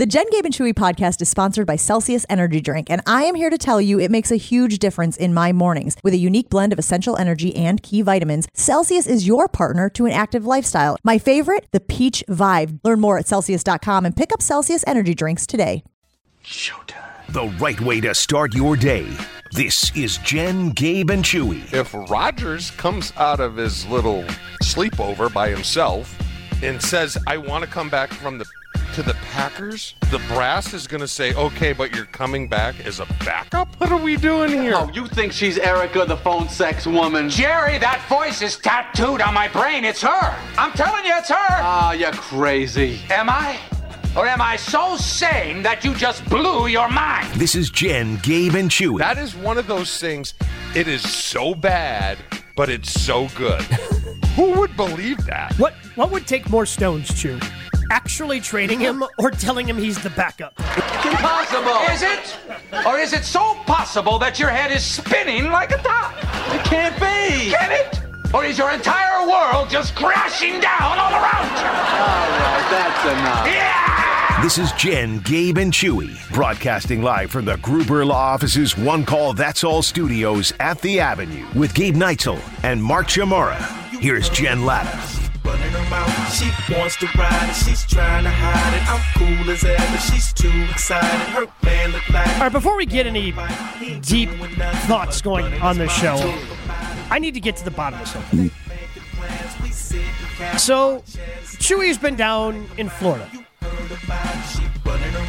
The Jen Gabe and Chewy podcast is sponsored by Celsius Energy Drink, and I am here to tell you it makes a huge difference in my mornings. With a unique blend of essential energy and key vitamins, Celsius is your partner to an active lifestyle. My favorite, the Peach Vibe. Learn more at Celsius.com and pick up Celsius Energy Drinks today. Showtime. The right way to start your day. This is Jen, Gabe, and Chewy. If Rodgers comes out of his little sleepover by himself and says, I want to come back from the to the Packers, the brass is going to say, okay, but you're coming back as a backup? What are we doing here? Oh, you think she's Erica, the phone sex woman? Jerry, that voice is tattooed on my brain. It's her. I'm telling you, it's her. Ah, you're crazy. Am I? Or am I so sane that you just blew your mind? This is Jen, Gabe, and Chewy. That is one of those things. It is so bad, but it's so good. Who would believe that? What what would take more stones, Chew? Actually trading him or telling him he's the backup? It's impossible. Is it? Or is it so possible that your head is spinning like a top? It can't be. Can it? Or is your entire world just crashing down all around you? All right, that's enough. Yeah! This is Jen, Gabe, and Chewy, broadcasting live from the Gruber Law Office's One Call That's All studios at The Avenue with Gabe Neitzel and Mark Chmura. Here's Jen Lada. running her mouth. She wants to ride it, she's trying to hide it. I'm cool as ever, she's too excited. Her man look like. All right, before we get any deep thoughts going on this show, I need to get to the bottom of something. Mm. So, Chewy's been down in Florida.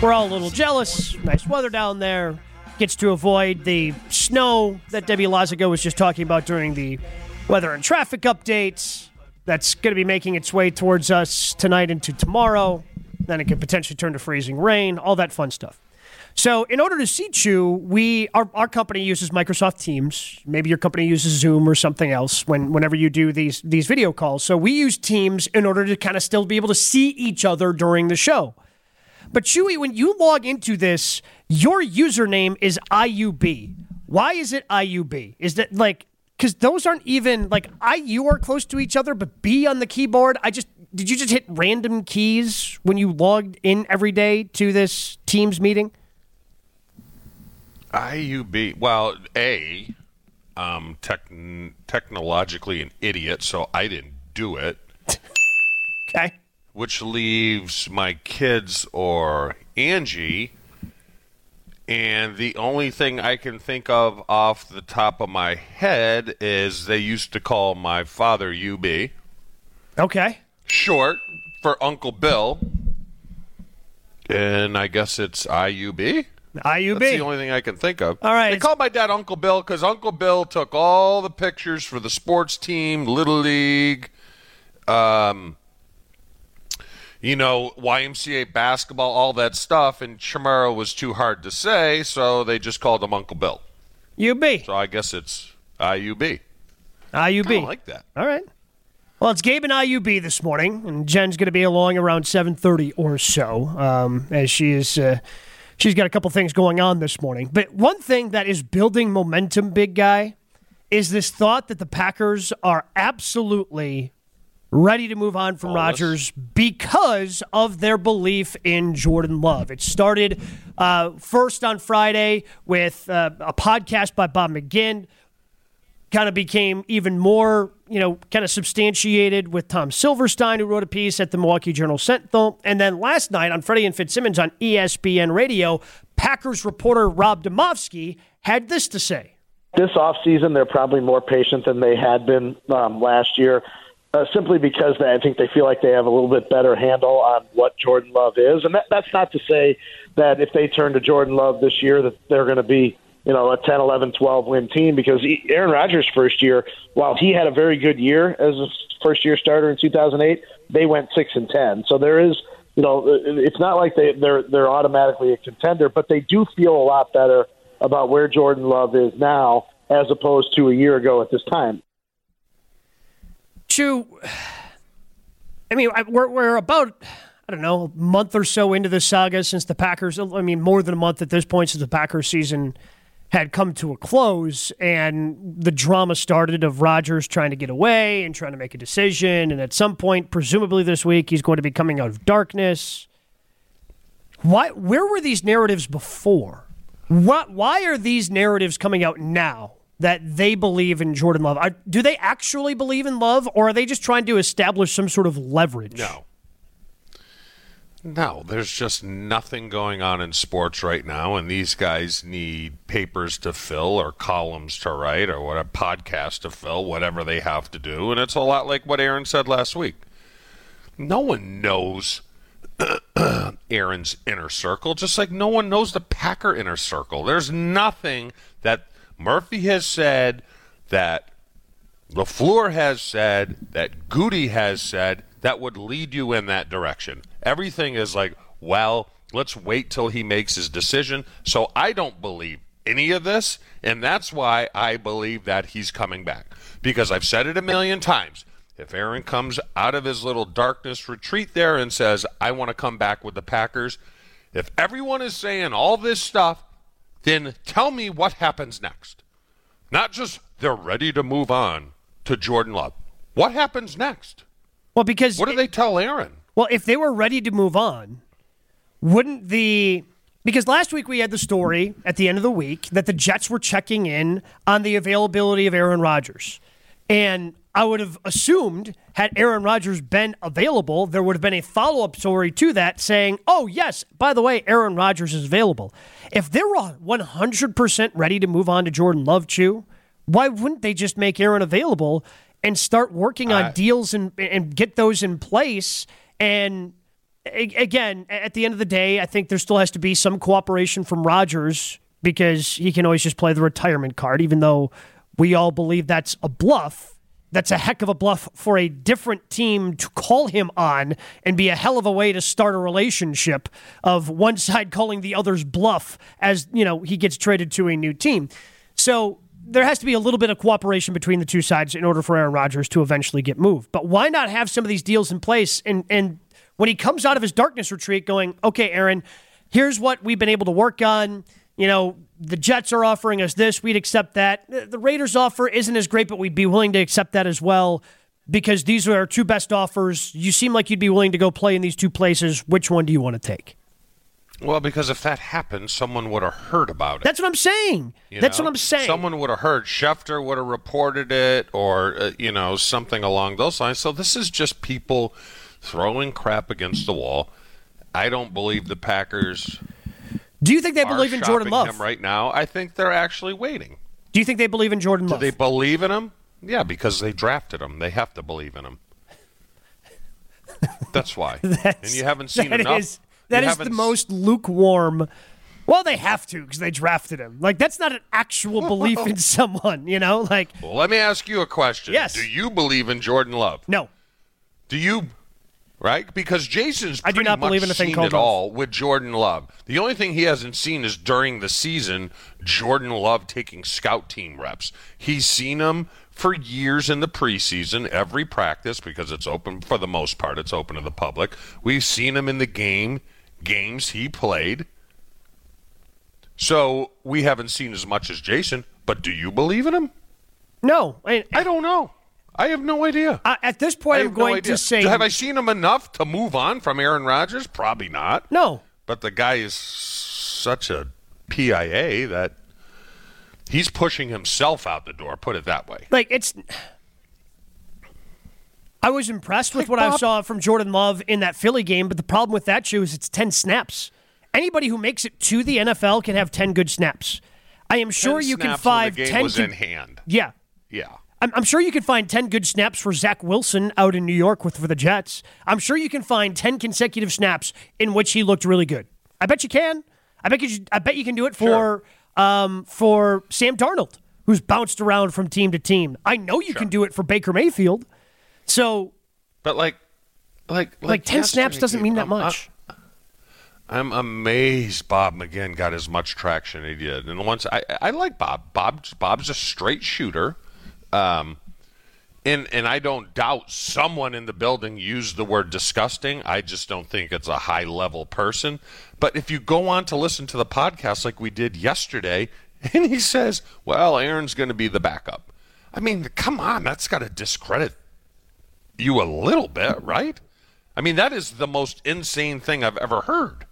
We're all a little jealous. Nice weather down there. Gets to avoid the snow that Debbie Lazago was just talking about during the weather and traffic updates. That's going to be making its way towards us tonight into tomorrow. Then it could potentially turn to freezing rain, all that fun stuff. So, in order to see Chew, we our, our company uses Microsoft Teams. Maybe your company uses Zoom or something else when whenever you do these these video calls. So we use Teams in order to kind of still be able to see each other during the show. But Chewy, when you log into this, your username is IUB. Why is it IUB? Is that like because those aren't even like IU are close to each other, but B on the keyboard. I just did you just hit random keys when you logged in every day to this Teams meeting? IUB. Well, A, um, tech, technologically an idiot, so I didn't do it. Okay. Which leaves my kids or Angie. And the only thing I can think of off the top of my head is they used to call my father UB. Okay. Short for Uncle Bill. And I guess it's IUB. IUB. That's the only thing I can think of. All right, They called my dad Uncle Bill because Uncle Bill took all the pictures for the sports team, Little League, um, you know, YMCA basketball, all that stuff. And Chmura was too hard to say, so they just called him Uncle Bill. UB. So I guess it's IUB. IUB. I like that. All right. Well, it's Gabe and IUB this morning, and Jen's going to be along around 7.30 or so, um, as she is... Uh, she's got a couple things going on this morning. But one thing that is building momentum, big guy, is this thought that the Packers are absolutely ready to move on from Rodgers because of their belief in Jordan Love. It started uh, first on Friday with uh, a podcast by Bob McGinn kind of became even more, you know, kind of substantiated with Tom Silverstein, who wrote a piece at the Milwaukee Journal Sentinel. And then last night on Freddie and Fitzsimmons on ESPN Radio, Packers reporter Rob Demovsky had this to say. this offseason, they're probably more patient than they had been um, last year, uh, simply because they, I think they feel like they have a little bit better handle on what Jordan Love is. And that, that's not to say that if they turn to Jordan Love this year, that they're going to be you know a 10, 11, 12 win team because he- Aaron Rodgers' first year, while he had a very good year as a first year starter in 2008, they went six and 10. So there is. You know, it's not like they, they're they're automatically a contender, but they do feel a lot better about where Jordan Love is now as opposed to a year ago at this time. Chew, I mean, we're, we're about, I don't know, a month or so into the saga since the Packers, I mean, more than a month at this point since the Packers season had come to a close and the drama started of Rodgers trying to get away and trying to make a decision. And at some point, presumably this week, he's going to be coming out of darkness. Why? Where were these narratives before? What? Why are these narratives coming out now that they believe in Jordan Love? Do they actually believe in Love, or are they just trying to establish some sort of leverage? No. No, there's just nothing going on in sports right now, and these guys need papers to fill or columns to write or what a podcast to fill, whatever they have to do. And it's a lot like what Aaron said last week. No one knows Aaron's inner circle, just like no one knows the Packer inner circle. There's nothing that Murphy has said, that LaFleur has said, that Goody has said that would lead you in that direction. Everything is like, well, let's wait till he makes his decision. So I don't believe any of this, and that's why I believe that he's coming back. Because I've said it a million times. If Aaron comes out of his little darkness retreat there and says, I want to come back with the Packers, if everyone is saying all this stuff, then tell me what happens next. Not just they're ready to move on to Jordan Love. What happens next? Well, because What do they tell Aaron? Well, if they were ready to move on, wouldn't the because last week we had the story at the end of the week that the Jets were checking in on the availability of Aaron Rodgers. And I would have assumed had Aaron Rodgers been available, there would have been a follow-up story to that saying, "Oh, yes, by the way, Aaron Rodgers is available." If they were 100% ready to move on to Jordan Love, Chew, why wouldn't they just make Aaron available and start working on I- deals and and get those in place and again, at the end of the day, I think there still has to be some cooperation from Rodgers because he can always just play the retirement card, even though we all believe that's a bluff. That's a heck of a bluff for a different team to call him on and be a hell of a way to start a relationship of one side calling the other's bluff as, you know, he gets traded to a new team. So there has to be a little bit of cooperation between the two sides in order for Aaron Rodgers to eventually get moved. But why not have some of these deals in place and and when he comes out of his darkness retreat going, "Okay, Aaron, here's what we've been able to work on. You know, the Jets are offering us this, we'd accept that. The Raiders offer isn't as great, but we'd be willing to accept that as well." Because these are our two best offers. You seem like you'd be willing to go play in these two places. Which one do you want to take? Well, because if that happened, someone would have heard about it. That's what I'm saying. you That's know? what I'm saying. Someone would have heard. Schefter would have reported it, or uh, you know something along those lines. So this is just people throwing crap against the wall. I don't believe the Packers do you think they believe in Jordan Love? right now. I think they're actually waiting. Do you think they believe in Jordan Love? Do they believe in him? Yeah, because they drafted him. They have to believe in him. That's why. and you haven't seen enough. is- that You is the most lukewarm. Well, they have to because they drafted him. Like that's not an actual belief in someone, you know. Like Well, let me ask you a question. Yes. Do you believe in Jordan Love? no, Do you? Right? Because Jason's I do not much believe in a thing seen called it all with Jordan Love. The only thing he hasn't seen is during the season Jordan Love taking scout team reps. He's seen him for years in the preseason, every practice because it's open for the most part. It's open to the public. We've seen him in the game games he played. So we haven't seen as much as Jason. But do you believe in him? no. I, I don't know. I have no idea. I, at this point, I'm going idea. to say Have I seen him enough to move on from Aaron Rodgers? Probably not. no. But the guy is such a PIA that he's pushing himself out the door. Put it that way. Like it's. I was impressed with what I saw from Jordan Love in that Philly game, but the problem with that shoe is it's ten snaps. Anybody who makes it to the NFL can have ten good snaps. I am sure Ten you can snaps when find ten. was good- in hand. Yeah, Yeah. I'm, I'm sure you can find 10 good snaps for Zach Wilson out in New York with for the Jets. I'm sure you can find 10 consecutive snaps in which he looked really good. I bet you can. I bet you. I bet you can do it for um, for Sam Darnold, who's bounced around from team to team. I know you can do it for Baker Mayfield. So, But like, like, like, like, 10 snaps doesn't mean that I'm- much. I'm amazed Bob McGinn got as much traction he did. And once I, I like Bob. Bob Bob's a straight shooter. Um, and and I don't doubt someone in the building used the word disgusting. I just don't think it's a high level person. But if you go on to listen to the podcast like we did yesterday, and he says, "Well, Aaron's going to be the backup." I mean, come on, that's got to discredit you a little bit, right? I mean, that is the most insane thing I've ever heard.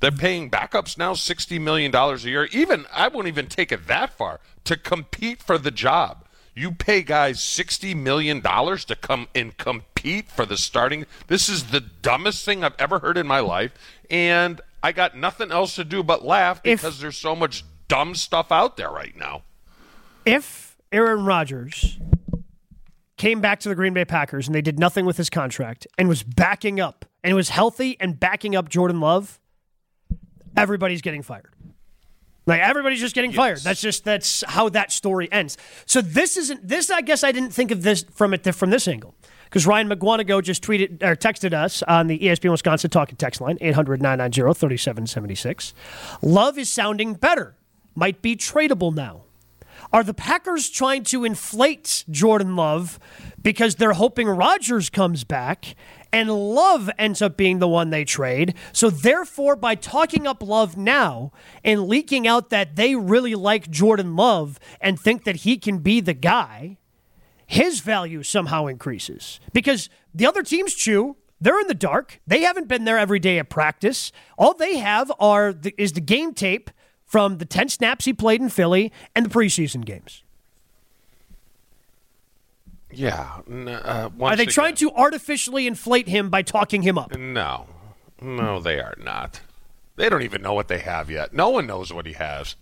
They're paying backups now sixty million dollars a year. Even I won't even take it that far to compete for the job. You pay guys sixty million dollars to come and compete for the starting. This is the dumbest thing I've ever heard in my life, and I got nothing else to do but laugh If- because there's so much dumb stuff out there right now. If Aaron Rodgers came back to the Green Bay Packers and they did nothing with his contract and was backing up and was healthy and backing up Jordan Love, everybody's getting fired. Like everybody's just getting fired. That's just that's how that story ends. So this isn't this. I guess I didn't think of this from it from this angle because Ryan McGuanago just tweeted or texted us on the ESPN Wisconsin talking text line 800-990-3776. Love is sounding better. Might be tradable now. Are the Packers trying to inflate Jordan Love because they're hoping Rodgers comes back and Love ends up being the one they trade? So, therefore, by talking up Love now and leaking out that they really like Jordan Love and think that he can be the guy, his value somehow increases because the other teams chew. They're in the dark. They haven't been there every day at practice. All they have are the, is the game tape from the 10 snaps he played in Philly and the preseason games. Yeah. Uh, Are they trying to artificially inflate him by talking him up? No, no, they are not. They don't even know what they have yet. No one knows what he has.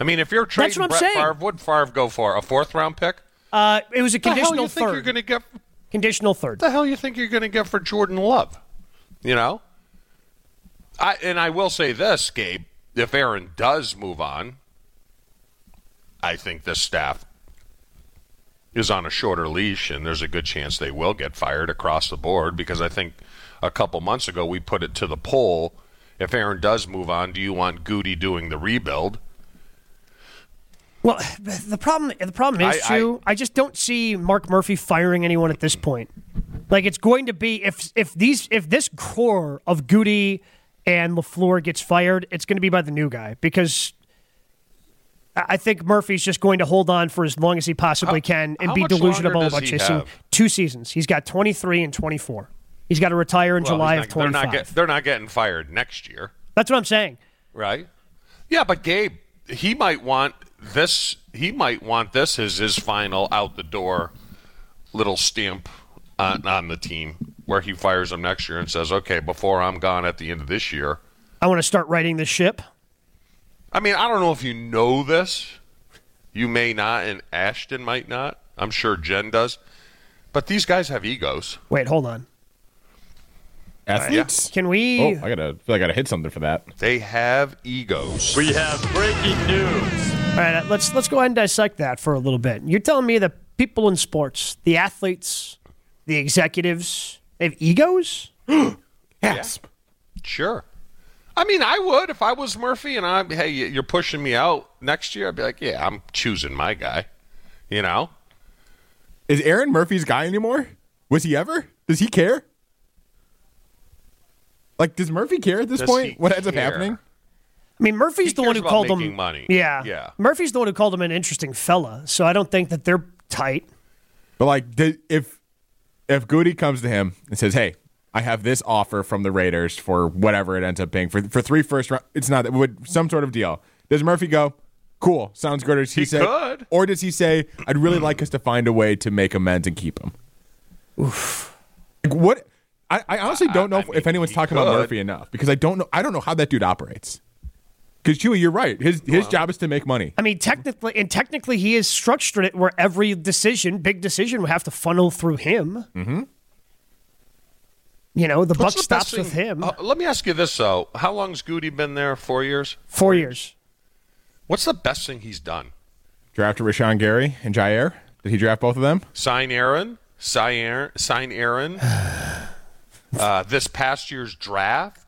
I mean, if you're trading Brett saying. Favre, would Favre go for a fourth round pick? Uh, it was a conditional The hell you think you're going to get? Conditional third. The hell you think you're going to get for Jordan Love? You know. I and I will say this, Gabe. If Aaron does move on, I think this staff is on a shorter leash, and there's a good chance they will get fired across the board because I think a couple months ago we put it to the poll. If Aaron does move on, do you want Goody doing the rebuild? Well, the problem the problem is I- I- too. I, just don't see Mark Murphy firing anyone at this point. Like it's going to be if if these if this core of Goody and Lafleur gets fired, it's going to be by the new guy because I think Murphy's just going to hold on for as long as he possibly How- can and be delusional about chasing two seasons. He's got twenty three and twenty four. He's got to retire in Well, July he's of not- twenty they're not, get, they're not getting fired next year. That's what I'm saying. right? Yeah, but Gabe, he might want this. He might want this as his final out the door little stamp on, on the team, where he fires him next year and says, "Okay, before I'm gone at the end of this year." I want to start writing the ship. I mean, I don't know if you know this. You may not, and Ashton might not. I'm sure Jen does. But these guys have egos. Wait, hold on. Athletes. Can we? Oh, I gotta feel like I gotta hit something for that. They have egos. We have breaking news. All right, uh, let's let's go ahead and dissect that for a little bit. You're telling me that people in sports, the athletes, the executives, they have egos? Yes. Sure. I mean, I would if I was Murphy and I, hey, you're pushing me out next year. I'd be like, yeah, I'm choosing my guy. You know? Is Aaron Murphy's guy anymore? Was he ever? Does he care? Like, does Murphy care at this Does point? he What ends up happening? I mean, Murphy's He the one who called him money. Yeah, Yeah. Murphy's the one who called him an interesting fella. So I don't think that they're tight. But like, if if Goody comes to him and says, "Hey, I have this offer from the Raiders for whatever it ends up being for for three first round," it's not that would some sort of deal. Does Murphy go? Cool, sounds good. Or does he, He say, could. or does he say, "I'd really like us to find a way to make amends and keep him"? Oof. Like, what? I, I honestly don't know I if, mean, if anyone's he talking about. Murphy enough because I don't know. I don't know how that dude operates. Because Chewy, you're right. His his job is to make money. I mean, technically, and technically, he is structured it where every decision, big decision, would have to funnel through him. Mm-hmm. You know, the buck the stops with him. Uh, let me ask you this, though. How long's Goody been there? Four years? Four years. What's the best thing he's done? Drafted Rashan Gary and Jaire. Did he draft both of them? Sign Aaron? Sign Aaron? Sign Aaron? uh, this past year's draft?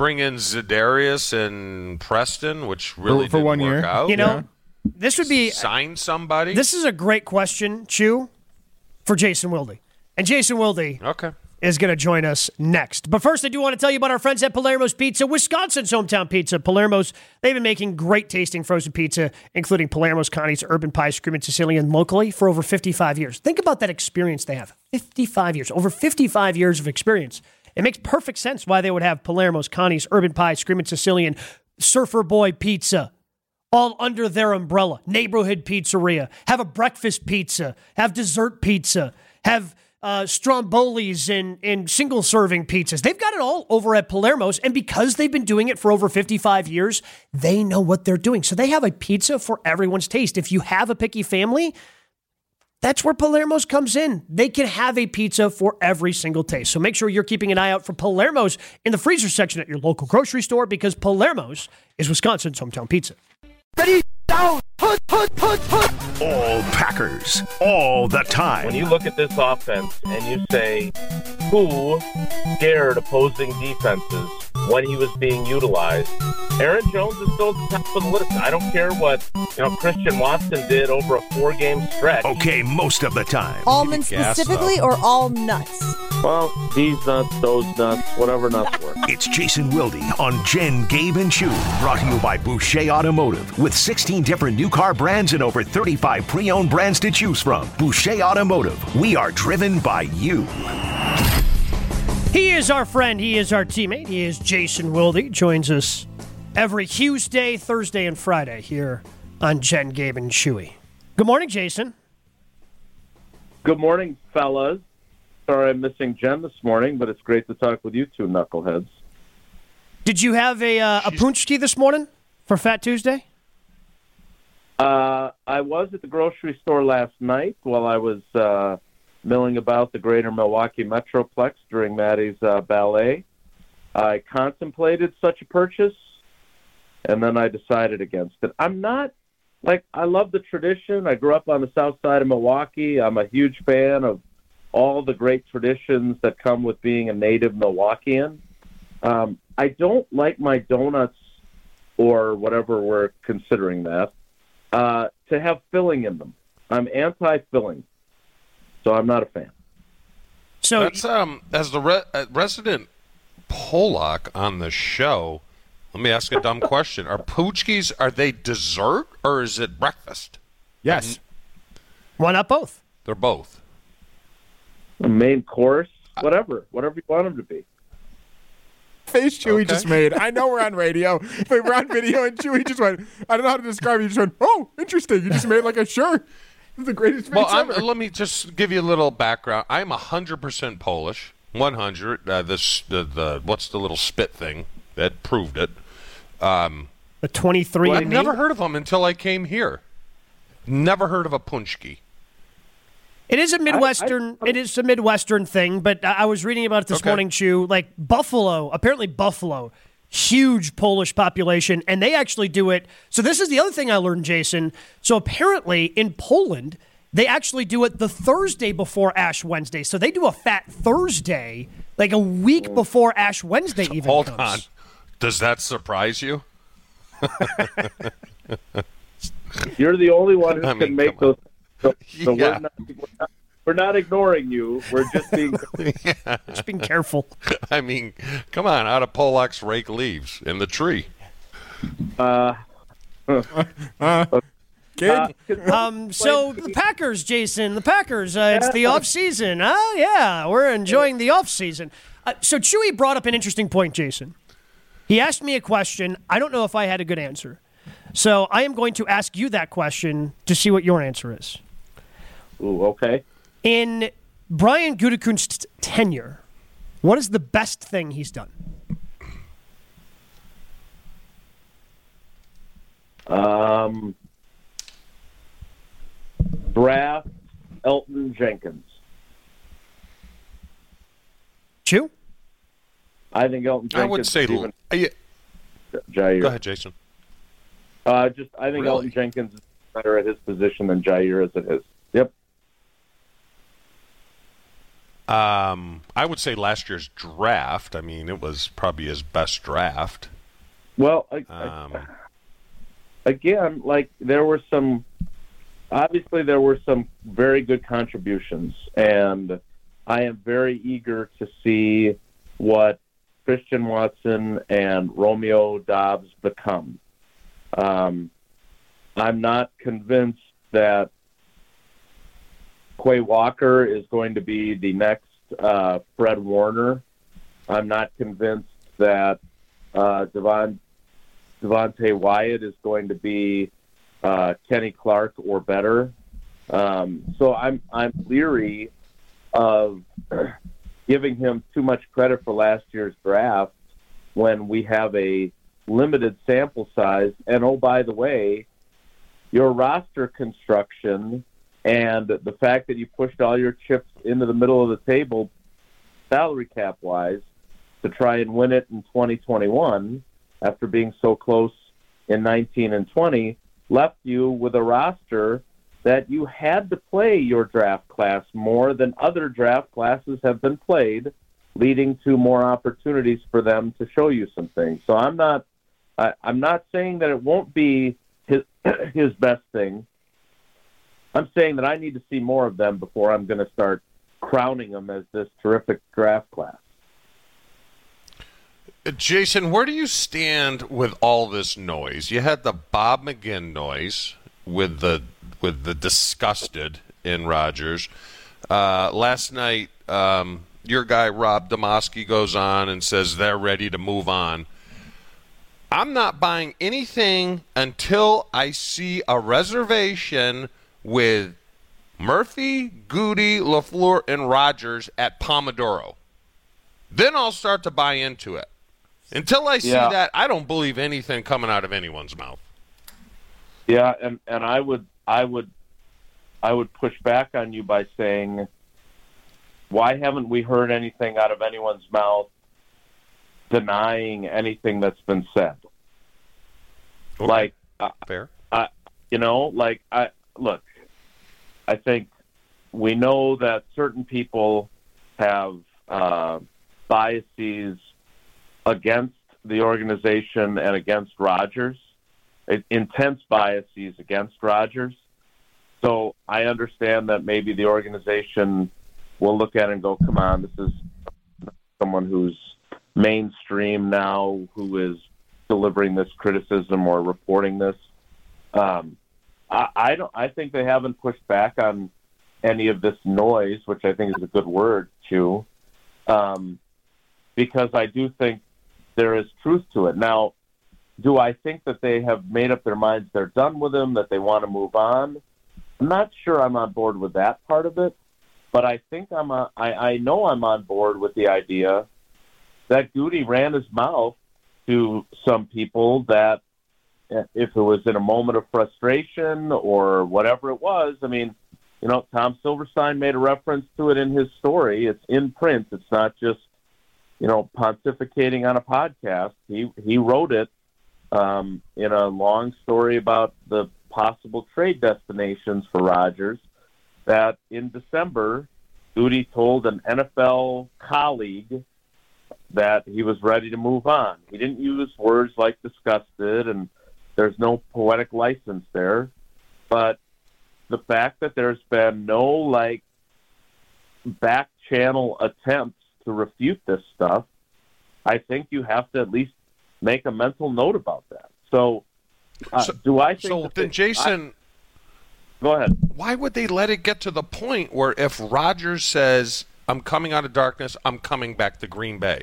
Bring in Za'Darius and Preston, which really for didn't one work year. out. You know, this would be sign somebody. this is a great question, Chew, for Jason Wilde. And Jason Wilde okay. is going to join us next. But first, I do want to tell you about our friends at Palermo's Pizza, Wisconsin's hometown pizza. Palermo's, they've been making great tasting frozen pizza, including Palermo's, Connie's, Urban Pie, Screaming Sicilian locally for over 55 years. Think about that experience they have 55 years, over 55 years of experience. It makes perfect sense why they would have Palermo's, Connie's, Urban Pie, Screaming Sicilian, Surfer Boy Pizza, all under their umbrella. Neighborhood pizzeria. Have a breakfast pizza. Have dessert pizza. Have uh, Strombolis and, and single serving pizzas. They've got it all over at Palermo's. And because they've been doing it for over 55 years, they know what they're doing. So they have a pizza for everyone's taste. If you have a picky family, that's where Palermo's comes in. They can have a pizza for every single taste. So make sure you're keeping an eye out for Palermo's in the freezer section at your local grocery store because Palermo's is Wisconsin's hometown pizza. Ready, down, put, put, put, put. All Packers, all the time. When you look at this offense and you say, who scared opposing defenses when he was being utilized, Aaron Jones is still at the top of the list. I don't care what you know Christian Watson did over a four-game stretch. Okay, most of the time. Almonds specifically or all nuts? Well, these nuts, those nuts, whatever nuts work. It's Jason Wilde on Jen, Gabe, and Chewy. Brought to you by Boucher Automotive. With 16 different new car brands and over 35 pre owned brands to choose from. Boucher Automotive. We are driven by you. He is our friend. He is our teammate. He is Jason Wilde. Joins us every Tuesday, Thursday, and Friday here on Jen, Gabe, and Chewy. Good morning, Jason. Good morning, fellas. Sorry I'm missing Jen this morning, but it's great to talk with you two knuckleheads. Did you have a uh, a punchki this morning for Fat Tuesday? Uh, I was at the grocery store last night while I was uh, milling about the greater Milwaukee Metroplex during Maddie's uh, ballet. I contemplated such a purchase, and then I decided against it. I'm not like I love the tradition. I grew up on the south side of Milwaukee. I'm a huge fan of all the great traditions that come with being a native Milwaukeean. Um, I don't like my donuts or whatever we're considering that uh, to have filling in them. I'm anti-filling, so I'm not a fan. So that's um as the re- uh, resident Polak on the show. Let me ask a dumb question: Are poochkies are they dessert or is it breakfast? Yes. Why not both? They're both. A main course, whatever, whatever you want them to be. Face Chewy Okay. just made. I know we're on radio, but we're on video, and Chewy just went. I don't know how to describe it. You just went, "Oh, interesting." You just made like a sure. This is the greatest face Well, I'm, ever. let me just give you a little background. I'm hundred percent Polish. One hundred. Uh, this the, the what's the little spit thing that proved it. Um, The 23 I've never heard of them until I came here. Never heard of a punchki. It is a Midwestern. it is a Midwestern thing, but I I was reading about it this Okay. morning, Chew. Like Buffalo, apparently Buffalo, huge Polish population, and they actually do it. So this is the other thing I learned, Jason. So apparently in Poland, they actually do it the Thursday before Ash Wednesday. So they do a Fat Thursday, like a week oh. before Ash Wednesday. Even Hold comes. on. Does that surprise you? You're the only one who I can make come those. So, so Yeah. we're, not, we're, not, we're not ignoring you. We're just being. Just being careful. I mean, come on, out of Polacks rake leaves in the tree. Uh, Kid, Um, so the Packers, Jason, the Packers. Uh, it's the off season. Oh yeah, we're enjoying the off season. Uh, so Chewy brought up an interesting point, Jason. He asked me a question. I don't know if I had a good answer. So I am going to ask you that question to see what your answer is. ooh, okay. In Brian Gutekunst's tenure, what is the best thing he's done? Um, draft Elgton Jenkins. Chew? I think Elgton Jenkins. I would say. is even uh, yeah, Jaire. go ahead, Jason. Uh, just I think Really? Elgton Jenkins is better at his position than Jaire is at his. Yep. Um, I would say last year's draft. I mean, it was probably his best draft. Well, I, Um, again, like there were some, obviously there were some very good contributions, and I am very eager to see what Christian Watson and Romeo Doubs become. Um, I'm not convinced that Quay Walker is going to be the next uh, Fred Warner. I'm not convinced that uh, Devon, Devonte Wyatt is going to be uh, Kenny Clark or better. Um, so I'm I'm leery of giving him too much credit for last year's draft when we have a limited sample size. And oh, by the way, your roster construction and the fact that you pushed all your chips into the middle of the table, salary cap wise, to try and win it in 2021 after being so close in 19 and 20, left you with a roster that you had to play your draft class more than other draft classes have been played, leading to more opportunities for them to show you some things. So I'm not, I, I'm not saying that it won't be his his best thing. I'm saying that I need to see more of them before I'm going to start crowning them as this terrific draft class. Jason, where do you stand with all this noise? You had the Bob McGinn noise with the with the disgusted in Rodgers. Uh, last night, um, your guy Rob Demovsky goes on and says they're ready to move on. I'm not buying anything until I see a reservation with Murphy, Goody, LaFleur, and Rodgers at Pomodoro. Then I'll start to buy into it. Until I see Yeah. that, I don't believe anything coming out of anyone's mouth. Yeah, and and I would I would I would push back on you by saying why haven't we heard anything out of anyone's mouth denying anything that's been said? Like uh, Fair. I, you know, like I look. I think we know that certain people have uh, biases against the organization and against Rodgers, intense biases against Rodgers. So I understand that maybe the organization will look at it and go, "Come on, this is someone who's mainstream now, who is delivering this criticism or reporting this." Um, I, I don't. I think they haven't pushed back on any of this noise, which I think is a good word too, um, because I do think there is truth to it. Now, do I think that they have made up their minds they're done with him, that they want to move on? I'm not sure I'm on board with that part of it, but I think I'm. A, I, I know I'm on board with the idea that Goody ran his mouth to some people that if it was in a moment of frustration or whatever it was, I mean, you know, Tom Silverstein made a reference to it in his story. It's in print. It's not just, you know, pontificating on a podcast. He he wrote it um, in a long story about the possible trade destinations for Rodgers. That in December, Goody told an NFL colleague that he was ready to move on. He didn't use words like disgusted and there's no poetic license there. But the fact that there's been no like back channel attempts to refute this stuff, I think you have to at least make a mental note about that. So, uh, do I think So then, Jason, I- go ahead. why would they let it get to the point where if Rodgers says, I'm coming out of darkness, I'm coming back to Green Bay?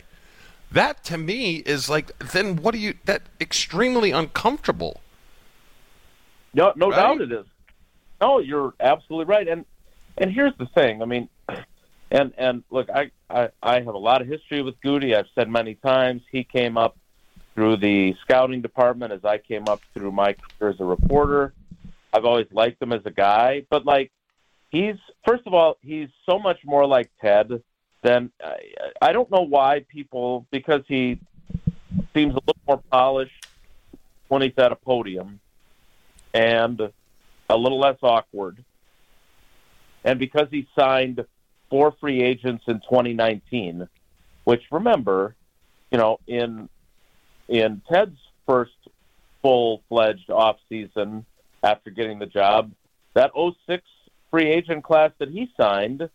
That to me is like, then what do you, that extremely uncomfortable. No, no Right? doubt it is. No, you're absolutely right. And and here's the thing. I mean, and and look, I I, I have a lot of history with Goody. I've said many times he came up through the scouting department as I came up through my career as a reporter. I've always liked him as a guy, but like he's first of all he's so much more like Ted than I, I don't know why people because he seems a little more polished when he's at a podium and a little less awkward. And because he signed four free agents in 2019, which remember, you know, in in Ted's first full-fledged off season after getting the job, that 06 free agent class that he signed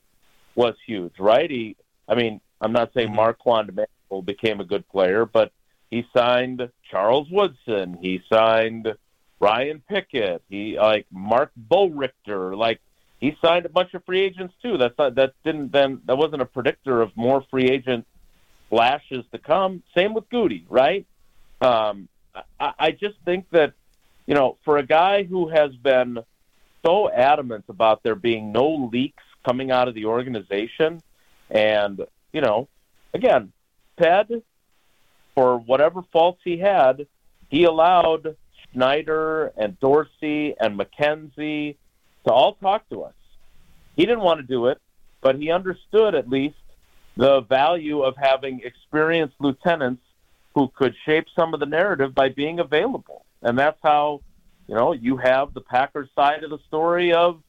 was huge, right? He, I mean, I'm not saying Marquand Manuel became a good player, but he signed Charles Woodson. He signed Ryan Pickett. He like Mark Bowrichter. Like he signed a bunch of free agents too. That's not, that didn't then that wasn't a predictor of more free agent flashes to come. Same with Goody, right? Um, I, I just think that, you know, for a guy who has been so adamant about there being no leaks coming out of the organization, and, you know, again, Ted, for whatever faults he had, he allowed Schneider and Dorsey and McKenzie to all talk to us. He didn't want to do it, but he understood at least the value of having experienced lieutenants who could shape some of the narrative by being available. And that's how, you know, you have the Packers side of the story of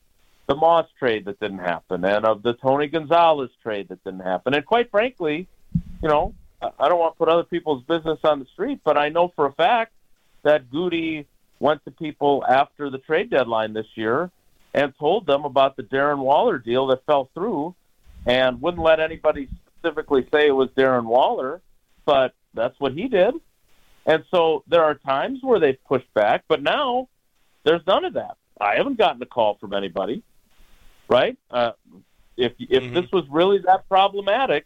the Moss trade that didn't happen and of the Tony Gonzalez trade that didn't happen. And quite frankly, you know, I don't want to put other people's business on the street, but I know for a fact that Goody went to people after the trade deadline this year and told them about the Darren Waller deal that fell through and wouldn't let anybody specifically say it was Darren Waller, but that's what he did. And so there are times where they've pushed back, but now there's none of that. I haven't gotten a call from anybody, right? Uh, if if Mm-hmm. this was really that problematic,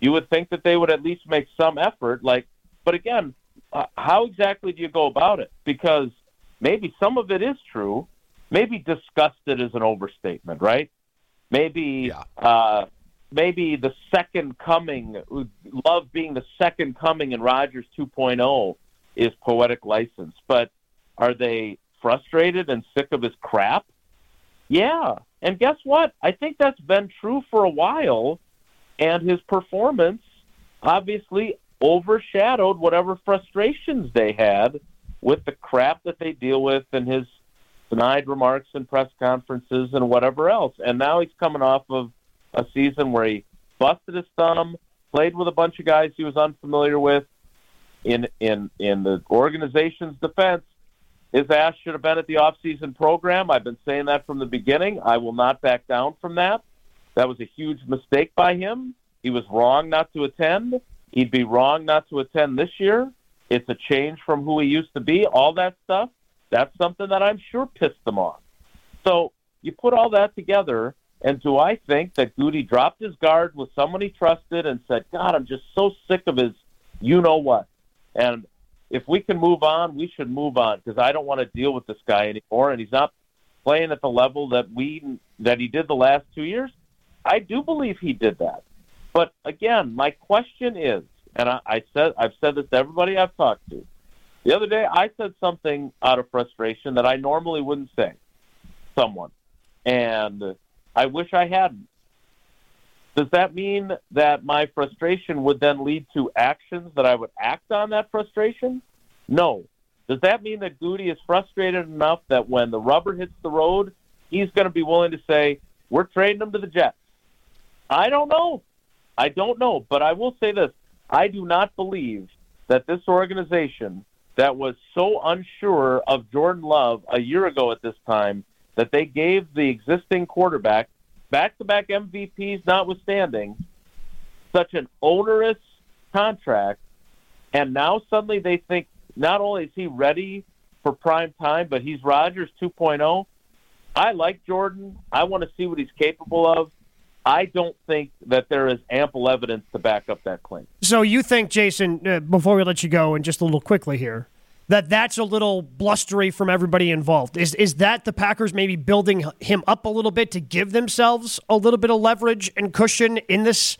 you would think that they would at least make some effort. Like, but again, uh, how exactly do you go about it? Because maybe some of it is true. Maybe disgusted is an overstatement, right? Maybe uh, maybe the second coming, love being the second coming in Rodgers 2.0 is poetic license. But are they frustrated and sick of his crap? Yeah. And guess what? I think that's been true for a while, and his performance obviously overshadowed whatever frustrations they had with the crap that they deal with and his denied remarks and press conferences and whatever else. And now he's coming off of a season where he busted his thumb, played with a bunch of guys he was unfamiliar with. In in in the organization's defense, his ass should have been at the offseason program. I've been saying that from the beginning. I will not back down from that. That was a huge mistake by him. He was wrong not to attend. He'd be wrong not to attend this year. It's a change from who he used to be. All that stuff. That's something that I'm sure pissed them off. So you put all that together, and do I think that Goody dropped his guard with someone he trusted and said, God, I'm just so sick of his you know what? And if we can move on, we should move on because I don't want to deal with this guy anymore. And he's not playing at the level that we that he did the last two years. I do believe he did that. But again, my question is, and I, I said I've said this to everybody I've talked to. The other day, I said something out of frustration that I normally wouldn't say. Someone, and I wish I hadn't. Does that mean that my frustration would then lead to actions that I would act on that frustration? No. Does that mean that Goody is frustrated enough that when the rubber hits the road, he's going to be willing to say, "We're trading him to the Jets"? I don't know. I don't know, but I will say this: I do not believe that this organization that was so unsure of Jordan Love a year ago at this time that they gave the existing quarterback back-to-back MVPs notwithstanding such an onerous contract and now suddenly they think not only is he ready for prime time but he's Rodgers 2.0 I like Jordan. I want to see what he's capable of. I don't think that there is ample evidence to back up that claim. So you think, Jason, uh, before we let you go, and just a little quickly here, that that's a little blustery from everybody involved? Is is that the Packers maybe building him up a little bit to give themselves a little bit of leverage and cushion in this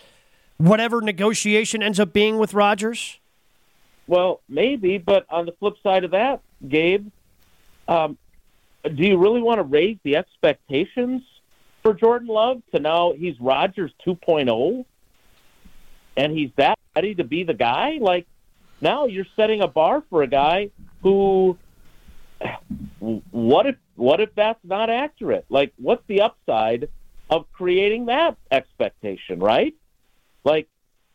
whatever negotiation ends up being with Rodgers? Well, maybe, but on the flip side of that, Gabe, um, do you really want to raise the expectations for Jordan Love to now he's Rodgers 2.0 and he's that ready to be the guy? Like, now you're setting a bar for a guy who what if what if that's not accurate? Like what's the upside of creating that expectation, right? Like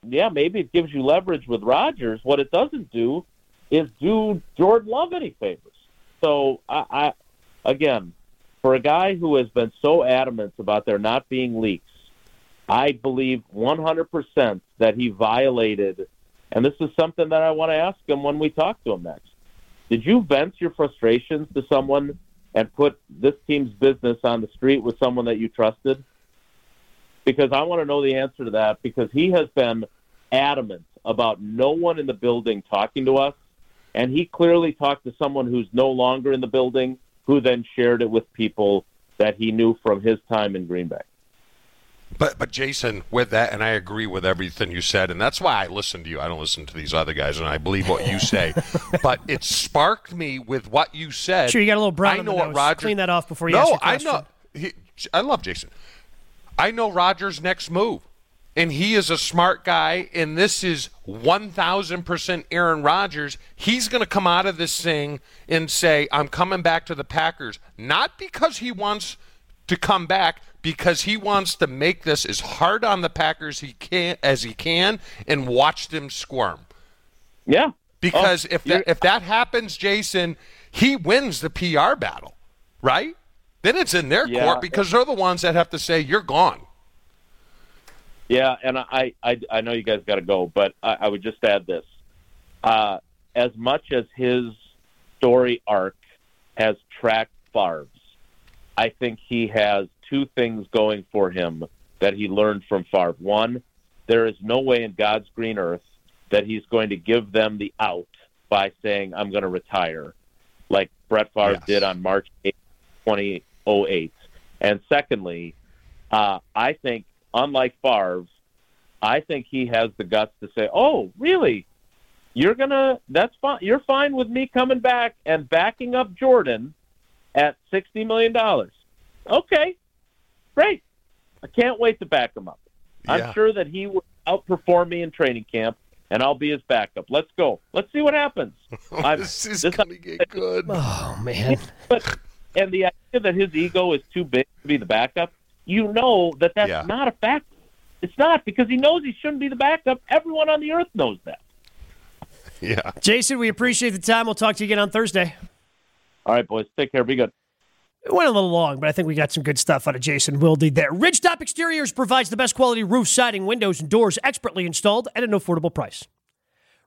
yeah, maybe it gives you leverage with Rodgers. What it doesn't do is do Jordan Love any favors. So I, I again, for a guy who has been so adamant about there not being leaks, I believe 100% that he violated, and this is something that I want to ask him when we talk to him next. Did you vent your frustrations to someone and put this team's business on the street with someone that you trusted? Because I want to know the answer to that because he has been adamant about no one in the building talking to us, and he clearly talked to someone who's no longer in the building, who then shared it with people that he knew from his time in Green Bay. But but Jason, with that, and I agree with everything you said, and that's why I listen to you. I don't listen to these other guys, and I believe what you say. but it sparked me with what you said. Sure, you got a little brown I know what. Roger. Clean that off before you no, I know. He, I love Jason. I know Rodgers' next move, and he is a smart guy. And this is one thousand percent Aaron Rodgers. He's going to come out of this thing and say, "I'm coming back to the Packers," not because he wants to come back because he wants to make this as hard on the Packers he can as he can and watch them squirm. Yeah. Because Oh, if that, if that happens, Jason, he wins the PR battle, right? Then it's in their Yeah. court because they're the ones that have to say you're gone. Yeah, and I, I, I know you guys got to go, but I, I would just add this: uh, as much as his story arc has tracked Favre's, I think he has two things going for him that he learned from Favre. One, there is no way in God's green earth that he's going to give them the out by saying, "I'm going to retire," like Brett Favre Yes. did on March 8, 2008. And secondly, uh, I think, unlike Favre, I think he has the guts to say, "Oh, really? You're gonna? That's fine. You're fine with me coming back and backing up Jordan at sixty million dollars? Okay, great. I can't wait to back him up. I'm sure that he will outperform me in training camp, and I'll be his backup. Let's go. Let's see what happens. Oh, I'm- this is going to get good. Oh man. but and the idea that his ego is too big to be the backup, you know that that's Yeah. not a fact. It's not because he knows he shouldn't be the backup. Everyone on the earth knows that. Yeah. Jason, we appreciate the time. We'll talk to you again on Thursday. All right, boys, take care. Be good. It went a little long, but I think we got some good stuff out of Jason Wilde there. Ridgetop Exteriors provides the best quality roof, siding, windows, and doors expertly installed at an affordable price.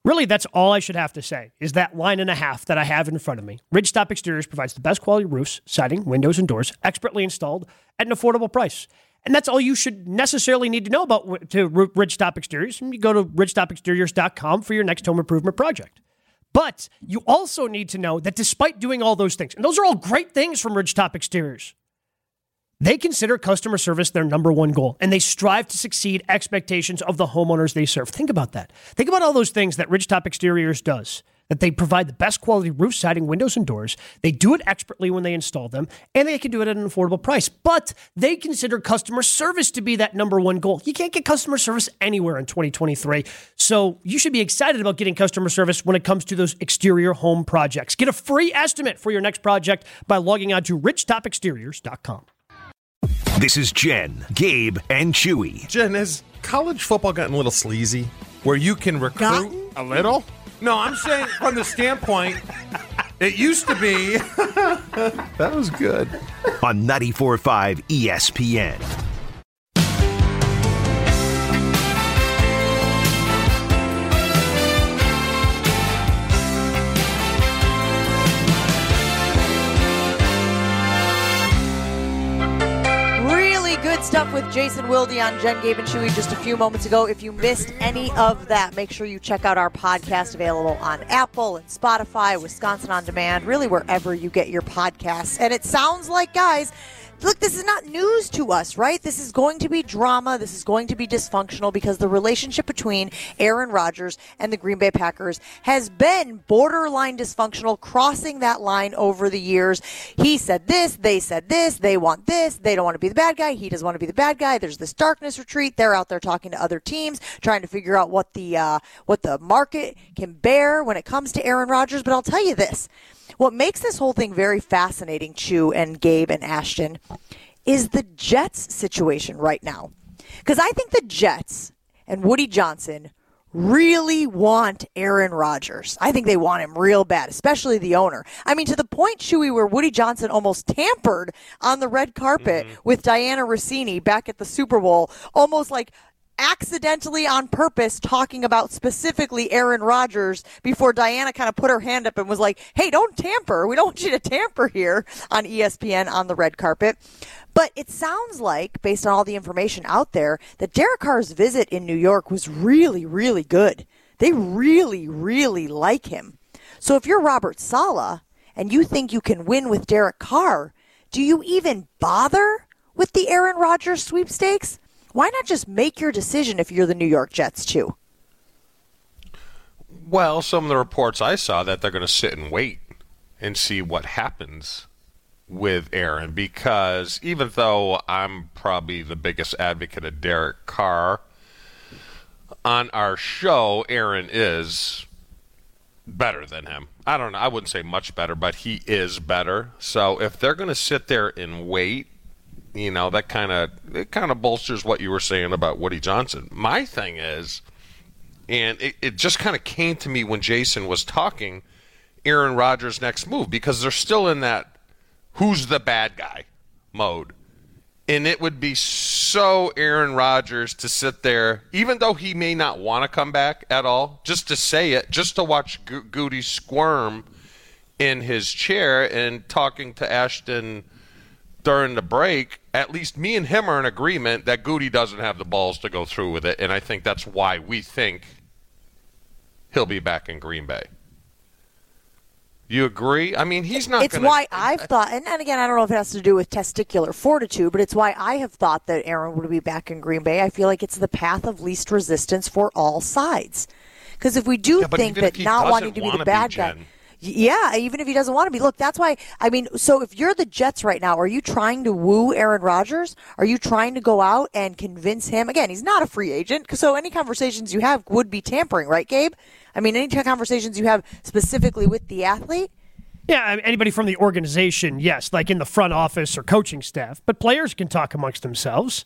Really, that's all I should have to say is that line and a half that I have in front of me. Ridgetop Exteriors provides the best quality roofs, siding, windows, and doors expertly installed at an affordable price. And that's all you should necessarily need to know about to Ri- Ridgetop Exteriors. You go to ridgetopexteriors.com for your next home improvement project. But you also need to know that despite doing all those things, and those are all great things from Ridgetop Exteriors, they consider customer service their number one goal, and they strive to succeed expectations of the homeowners they serve. Think about that. Think about all those things that Ridgetop Exteriors does. That they provide the best quality roof siding, windows, and doors. They do it expertly when they install them, and they can do it at an affordable price. But they consider customer service to be that number one goal. You can't get customer service anywhere in 2023. So you should be excited about getting customer service when it comes to those exterior home projects. Get a free estimate for your next project by logging on to ridgetopexteriors.com. This is Jen, Gabe, and Chewy. Jen, has college football gotten a little sleazy? Where you can recruit Gotten? A little? No, I'm saying from the standpoint it used to be that was good. on 94.5 ESPN. Good stuff with Jason Wilde on Jen, Gabe, and Chewy just a few moments ago. If you missed any of that, make sure you check out our podcast available on Apple and Spotify, Wisconsin On Demand, really wherever you get your podcasts. And it sounds like, guys, look, this is not news to us, right? This is going to be drama. This is going to be dysfunctional because the relationship between Aaron Rodgers and the Green Bay Packers has been borderline dysfunctional, crossing that line over the years. He said this, they said this, they want this, they don't want to be the bad guy, he doesn't want to be the bad guy. There's this darkness retreat. They're out there talking to other teams, trying to figure out what the uh, what the market can bear when it comes to Aaron Rodgers. But I'll tell you this. What makes this whole thing very fascinating, Chew and Gabe and Ashton, is the Jets situation right now. Because I think the Jets and Woody Johnson really want Aaron Rodgers. I think they want him real bad, especially the owner. I mean, to the point, Chewy, where Woody Johnson almost tampered on the red carpet mm-hmm. with Dianna Russini back at the Super Bowl, almost like accidentally on purpose talking about specifically Aaron Rodgers before Dianna kind of put her hand up and was like, hey, don't tamper. We don't want you to tamper here on ESPN on the red carpet. But it sounds like, based on all the information out there, that Derek Carr's visit in New York was really, really good. They really, really like him. So if you're Robert Saleh and you think you can win with Derek Carr, do you even bother with the Aaron Rodgers sweepstakes? Why not just make your decision if you're the New York Jets too? Well, some of the reports I saw that they're going to sit and wait and see what happens with Aaron because even though I'm probably the biggest advocate of Derek Carr on our show, Aaron is better than him. I don't know. I wouldn't say much better, but he is better. So if they're going to sit there and wait, you know, that kind of it kind of bolsters what you were saying about Woody Johnson. My thing is, and it, it just kind of came to me when Jason was talking, Aaron Rodgers' next move because they're still in that who's the bad guy mode. And it would be so Aaron Rodgers to sit there, even though he may not want to come back at all, just to say it, just to watch Go- Gutey squirm in his chair and talking to Ashton during the break. At least me and him are in agreement that Gutey doesn't have the balls to go through with it. And I think that's why we think he'll be back in Green Bay. You agree? I mean, he's not. It's gonna, why I've thought, and, and again, I don't know if it has to do with testicular fortitude, but it's why I have thought that Aaron would be back in Green Bay. I feel like it's the path of least resistance for all sides. Because if we do Yeah, think that not wanting to be the be, bad guy. Jen. Yeah, even if he doesn't want to be. Look, that's why. I mean, so if you're the Jets right now, are you trying to woo Aaron Rodgers? Are you trying to go out and convince him? Again, he's not a free agent, so any conversations you have would be tampering, right, Gabe? I mean, any conversations you have specifically with the athlete. Yeah, anybody from the organization, yes, like in the front office or coaching staff, but players can talk amongst themselves.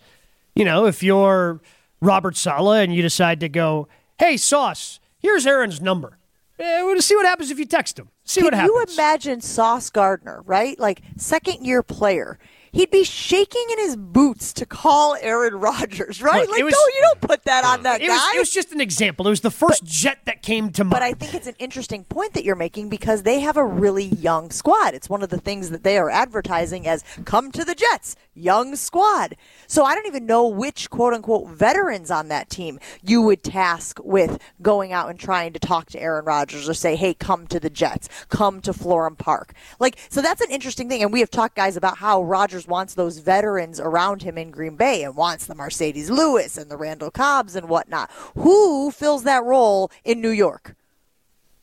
You know, if you're Robert Saleh and you decide to go, hey, Sauce, here's Aaron's number. Eh, we'll see what happens if you text him. See Can what happens. you imagine Sauce Gardner, right? Like second year player. He'd be shaking in his boots to call Aaron Rodgers, right? Look, like, was- no, you don't put that on that it guy. was, it was just an example. It was the first jet that came to mind. But I think it's an interesting point that you're making because they have a really young squad. It's one of the things that they are advertising as come to the Jets, young squad. So I don't even know which quote unquote veterans on that team you would task with going out and trying to talk to Aaron Rodgers or say, hey, come to the Jets, come to Florham Park. Like, so that's an interesting thing. And we have talked, guys, about how Rodgers wants those veterans around him in Green Bay and wants the Marcedes Lewis and the Randall Cobbs and whatnot. Who fills that role in New York?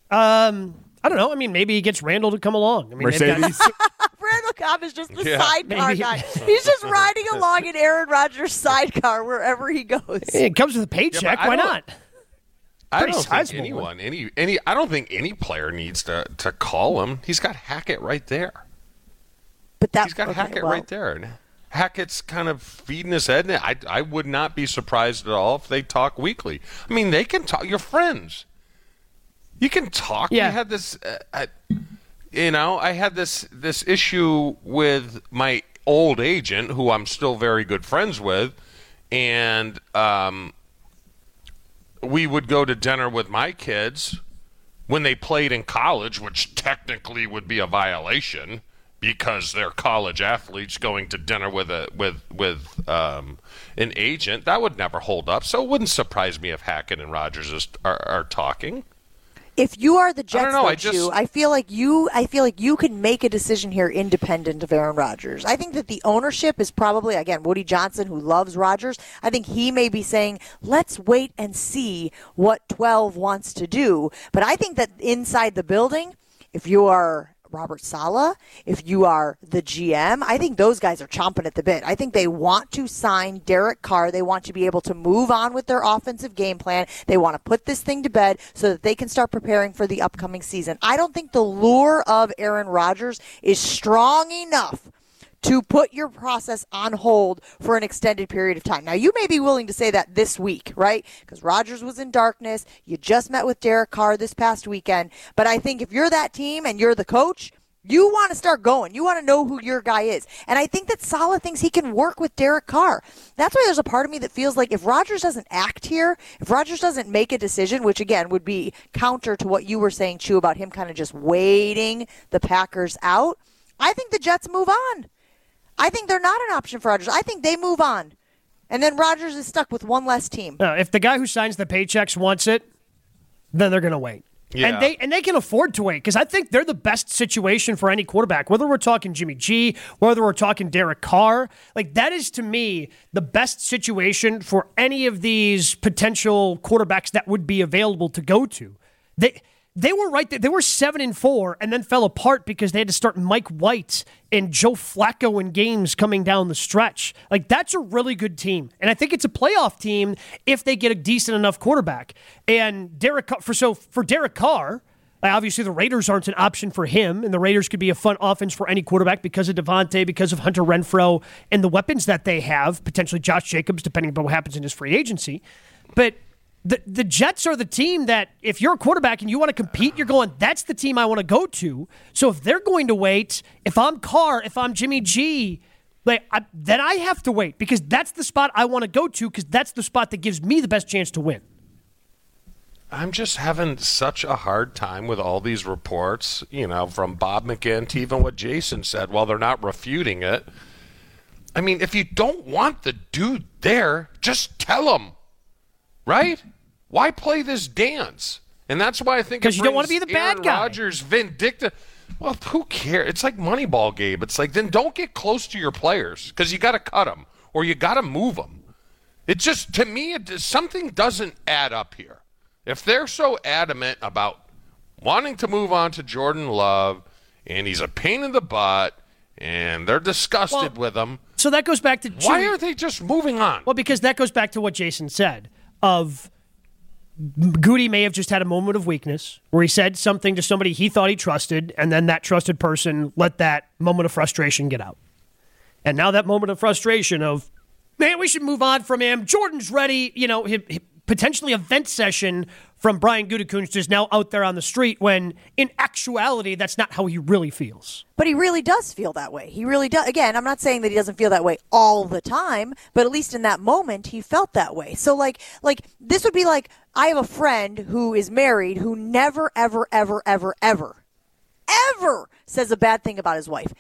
Um, I don't know. I mean, maybe he gets Randall to come along. I mean, they've got- Marcedes. Randall Cobb is just the Yeah. sidecar Maybe. guy. He's just riding along in Aaron Rodgers' sidecar wherever he goes. it comes with a paycheck. I Why don't- I Pretty don't think sizable anyone, any, any. I don't think any player needs to to call him. He's got Hackett right there. But that he's got okay, Hackett well- right there. Hackett's kind of feeding his head. And I I would not be surprised at all if they talk weekly. I mean, they can talk. You're friends. You can talk. Yeah. You had this. Uh, I, you know, I had this this issue with my old agent, who I'm still very good friends with, and um, we would go to dinner with my kids when they played in college, which technically would be a violation because they're college athletes going to dinner with a with with um, an agent. That would never hold up. So it wouldn't surprise me if Hackett and Rodgers are, are talking. If you are the Jets, don't know, I just- Chu, I feel like you. I feel like you can make a decision here independent of Aaron Rodgers. I think that the ownership is probably again Woody Johnson, who loves Rodgers. I think he may be saying, "Let's wait and see what 12 wants to do." But I think that inside the building, if you are Robert Saleh, if you are the GM, I think those guys are chomping at the bit. I think they want to sign Derek Carr. They want to be able to move on with their offensive game plan. They want to put this thing to bed so that they can start preparing for the upcoming season. I don't think the lure of Aaron Rodgers is strong enough to put your process on hold for an extended period of time. Now, you may be willing to say that this week, right? Because Rodgers was in darkness. You just met with Derek Carr this past weekend. But I think if you're that team and you're the coach, you want to start going. You want to know who your guy is. And I think that Saleh thinks he can work with Derek Carr. That's why there's a part of me that feels like if Rodgers doesn't act here, if Rodgers doesn't make a decision, which again would be counter to what you were saying, Chu, about him kind of just waiting the Packers out, I think the Jets move on. I think they're not an option for Rodgers. I think they move on. And then Rodgers is stuck with one less team. Uh, if the guy who signs the paychecks wants it, then they're going to wait. Yeah. And they and they can afford to wait because I think they're the best situation for any quarterback. Whether we're talking Jimmy G, whether we're talking Derek Carr, like that is to me the best situation for any of these potential quarterbacks that would be available to go to. They they were right there. They were seven and four and then fell apart because they had to start Mike White and Joe Flacco in games coming down the stretch. Like that's a really good team, and I think it's a playoff team if they get a decent enough quarterback. And Derek for so for Derek Carr. Obviously, the Raiders aren't an option for him, and the Raiders could be a fun offense for any quarterback because of Davante, because of Hunter Renfrow, and the weapons that they have, potentially Josh Jacobs, depending on what happens in his free agency. But the the Jets are the team that if you're a quarterback and you want to compete, you're going, that's the team I want to go to. So if they're going to wait, if I'm Carr, if I'm Jimmy G, like I, then I have to wait because that's the spot I want to go to because that's the spot that gives me the best chance to win. I'm just having such a hard time with all these reports, you know, from Bob McGinn to even what Jason said. While they're not refuting it, I mean, if you don't want the dude there, just tell him, right? Why play this dance? And that's why I think because you don't wanna be the bad Aaron guy. Rodgers vindictive. Well, who cares? It's like Moneyball, Gabe. It's like then don't get close to your players because you got to cut them or you got to move them. It just to me, it, something doesn't add up here. If they're so adamant about wanting to move on to Jordan Love, and he's a pain in the butt, and they're disgusted with him, So that goes back to why are they just moving on? Well, because that goes back to what Jason said of Gutey may have just had a moment of weakness where he said something to somebody he thought he trusted, and then that trusted person let that moment of frustration get out. And now that moment of frustration of, man, we should move on from him. Jordan's ready. You know, he, he- potentially a vent session from Brian Gutekunst is now out there on the street when in actuality, that's not how he really feels. But he really does feel that way. He really does. Again, I'm not saying that he doesn't feel that way all the time, but at least in that moment, he felt that way. So, like, like this would be like I have a friend who is married who never, ever, ever, ever, ever, ever says a bad thing about his wife.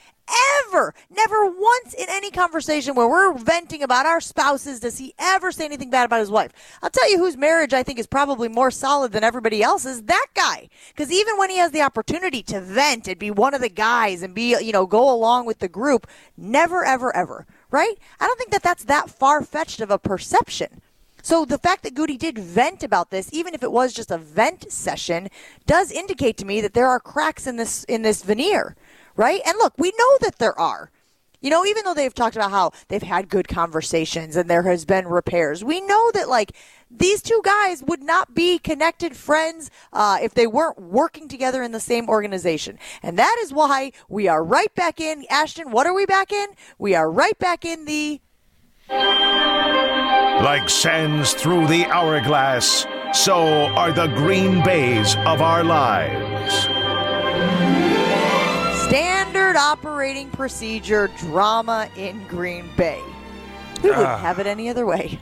Ever, never once in any conversation where we're venting about our spouses does he ever say anything bad about his wife. I'll tell you whose marriage I think is probably more solid than everybody else's. That guy, because even when he has the opportunity to vent and be one of the guys and be you know go along with the group, never ever ever. Right? I don't think that that's that far fetched of a perception. So the fact that Gutey did vent about this, even if it was just a vent session, does indicate to me that there are cracks in this in this veneer, right? And look, we know that there are. You know, even though they've talked about how they've had good conversations and there has been repairs, we know that like these two guys would not be connected friends uh, if they weren't working together in the same organization. And that is why we are right back in. Ashton, what are we back in? We are right back in the Like sands through the hourglass, so are the green bays of our lives. Standard operating procedure drama in Green Bay. We wouldn't Ah. have it any other way.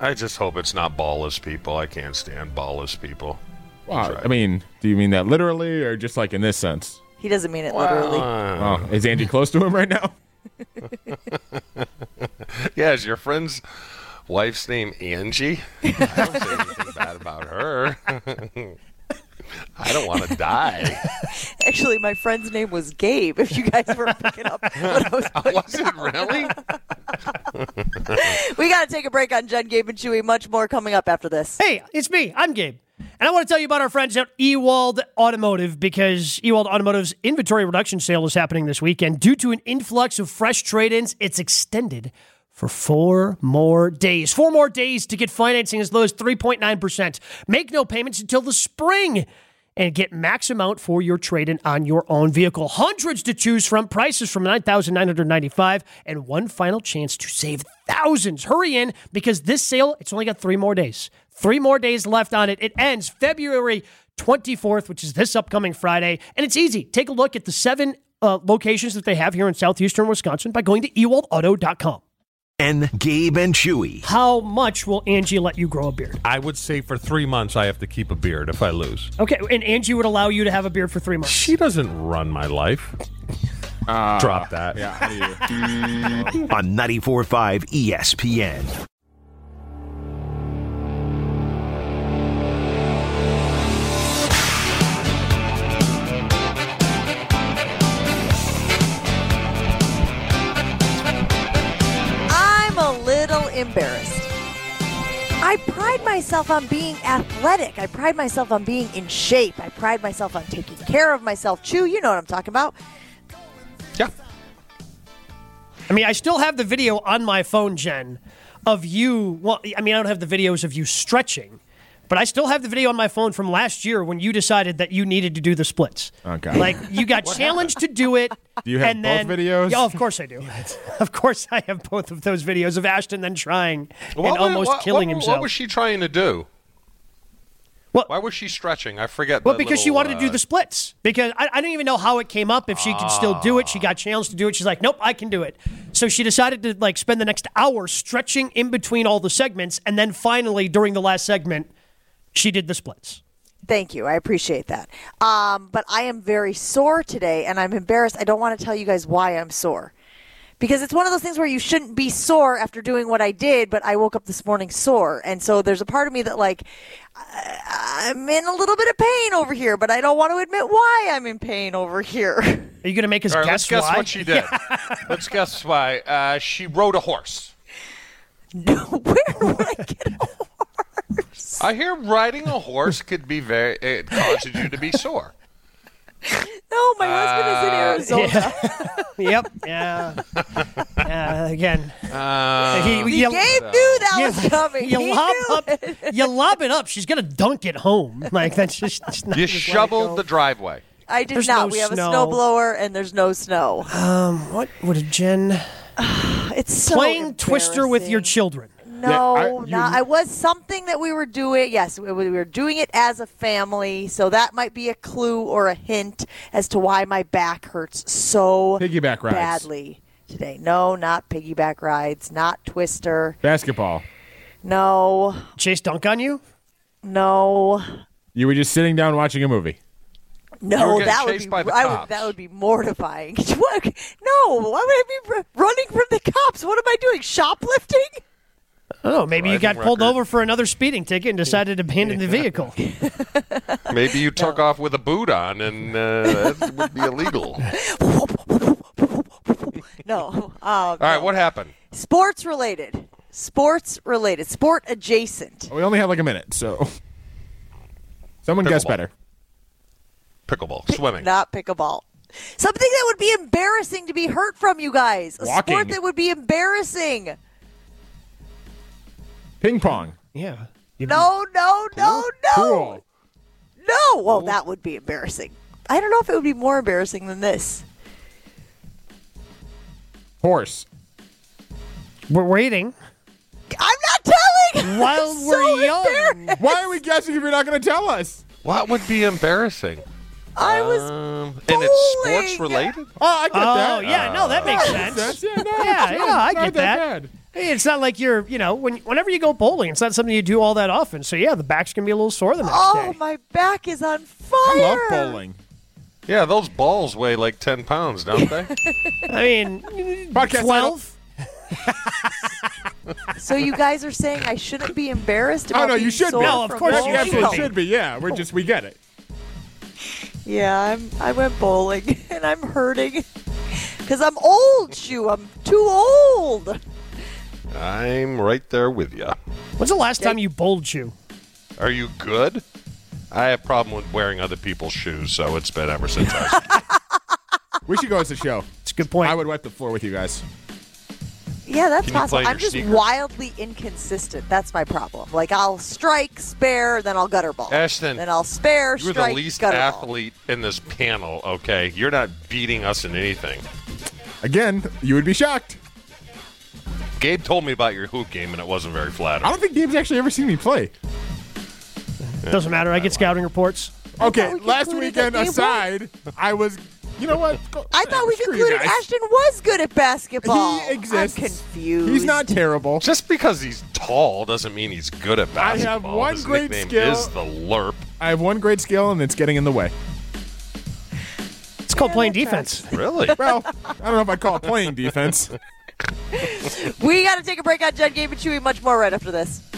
I just hope it's not ballless people. I can't stand ballless people. Wow, I mean, do you mean that literally or just like in this sense? He doesn't mean it literally. Oh, is Andy close to him right now? Yeah, is your friend's wife's name Angie? I don't say anything bad about her. I don't want to die. Actually, my friend's name was Gabe. If you guys were picking up what I was putting Was it really? We got to take a break on Jen, Gabe, and Chewy. Much more coming up after this. Hey, it's me. I'm Gabe. And I want to tell you about our friends at Ewald Automotive because Ewald Automotive's inventory reduction sale is happening this weekend. Due to an influx of fresh trade ins, it's extended for four more days. Four more days to get financing as low as 3.9%. Make no payments until the spring and get max amount for your trade-in on your own vehicle. Hundreds to choose from, prices from 9,995 and one final chance to save thousands. Hurry in because this sale, it's only got 3 more days. 3 more days left on it. It ends February 24th, which is this upcoming Friday, and it's easy. Take a look at the 7 uh, locations that they have here in southeastern Wisconsin by going to ewaldauto.com. And Gabe and Chewy. How much will Angie let you grow a beard? I would say for three months I have to keep a beard if I lose. Okay, and Angie would allow you to have a beard for 3 months. She doesn't run my life. Uh, Drop that. Yeah. how do you- on 94.5 ESPN. Embarrassed. I pride myself on being athletic. I pride myself on being in shape. I pride myself on taking care of myself. Chew, you know what I'm talking about. Yeah. I mean, I still have the video on my phone, Jen, of you. Well, I mean, I don't have the videos of you stretching, but I still have the video on my phone from last year when you decided that you needed to do the splits. Okay. Like you got challenged to do it. Do you have and both then, videos? Yeah, of course I do. of course I have both of those videos of Ashton then trying What and wa- almost what- killing what- himself. What was she trying to do? What? Why was she stretching? I forget. Well, the because she little, wanted to do uh, the splits. Because I, I don't even know how it came up. If she could still do it, she got challenged to do it. She's like, "Nope, I can do it." So she decided to like spend the next hour stretching in between all the segments, and then finally, during the last segment, she did the splits. Thank you. I appreciate that. Um, but I am very sore today, and I'm embarrassed. I don't want to tell you guys why I'm sore. Because it's one of those things where you shouldn't be sore after doing what I did, but I woke up this morning sore. And so there's a part of me that, like, I- I'm in a little bit of pain over here, but I don't want to admit why I'm in pain over here. Are you going to make us All right, guess let's guess why? what she did. let's guess why. Uh, she rode a horse. No, where would I hear riding a horse could be very. It causes you to be sore. No, my husband is in Uh, Arizona. yep. Yeah. Yeah. Again. Uh, He- See, you- Gabe knew that you- was coming. You He lob knew up. it. You lob it up. She's gonna dunk it home. Like that's just. just not you just let it shoveled the driveway. I did There's not. no we have snow. a snowblower, and there's no snow. Um. What would a Jen? It's so playing Twister with your embarrassing. children. No, I- no. you- I was something that we were doing. Yes, we we were doing it as a family, so that might be a clue or a hint as to why my back hurts so Piggyback rides. badly today. No, not piggyback rides, not Twister. Basketball. No, Chase dunk on you? no, You were just sitting down watching a movie. No. That would be I would, that would be mortifying. What? No, why would I be r- running from the cops? What am I doing? Shoplifting? I don't know. Maybe you got Driving pulled record. over for another speeding ticket and decided to abandon the vehicle. Maybe you took off with a boot on, and uh, that would be illegal. No. Um, All right, what happened? Sports related. Sports related. Sport adjacent. We only have like a minute, so someone guess better. Pickleball, swimming. Not pickleball. Something that would be embarrassing to be hurt from, you guys. A Walking. sport that would be embarrassing. Ping pong. Yeah. No, no, no, no. Cool. No. Well, that would be embarrassing. I don't know if it would be more embarrassing than this. Horse. We're waiting. I'm not telling. While I'm we're so young. Why are we guessing if you're not going to tell us? What would be embarrassing? I was. Um, and it's sports related. Oh, I get Oh, that. yeah. No, that makes Makes sense. sense. Yeah, no, Yeah, it's yeah, I not get that. bad. Hey, it's not like you're, you know, when whenever you go bowling, it's not something you do all that often. So yeah, the back's gonna be a little sore the next Oh, day. my back is on fire. I love bowling. Yeah, those balls weigh like ten pounds, don't they? I mean, Podcast twelve. So you guys are saying I shouldn't be embarrassed about Oh, about no, being you should sore be. No, of from course You you bowling? absolutely should should be. Yeah, we're oh. just we get it. Yeah, I'm. I went bowling and I'm hurting because I'm old. Shoe, I'm too old. I'm right there with you. When's the last time you bowled you? Are you good? I have a problem with wearing other people's shoes, so it's been ever since I. We should go as a show. It's a good point. I would wipe the floor with you guys. Yeah, that's Can you possible. play I'm just sneakers? wildly inconsistent. That's my problem. Like I'll strike, spare, then I'll gutter ball. Ashton, then I'll spare, You're strike, the least gutter ball. athlete in this panel. Okay, you're not beating us in anything. Again, you would be shocked. Gabe told me about your hoop game, and it wasn't very flattering. I don't think Gabe's actually ever seen me play. Doesn't matter. I get scouting reports. Okay, we last concluded that weekend Gabe aside, I was. You know what? Go- I thought we screw you concluded guys. Ashton was good at basketball. He exists. I'm confused. He's not terrible. Just because he's tall doesn't mean he's good at I have basketball. one His great nickname skill. is the Lurp. I have one great skill, and it's getting in the way. It's called playing defense. Really? Well, I don't know if I'd call it playing defense. We got to take a break on Jen, Gabe, and Chewy. Much more right after this.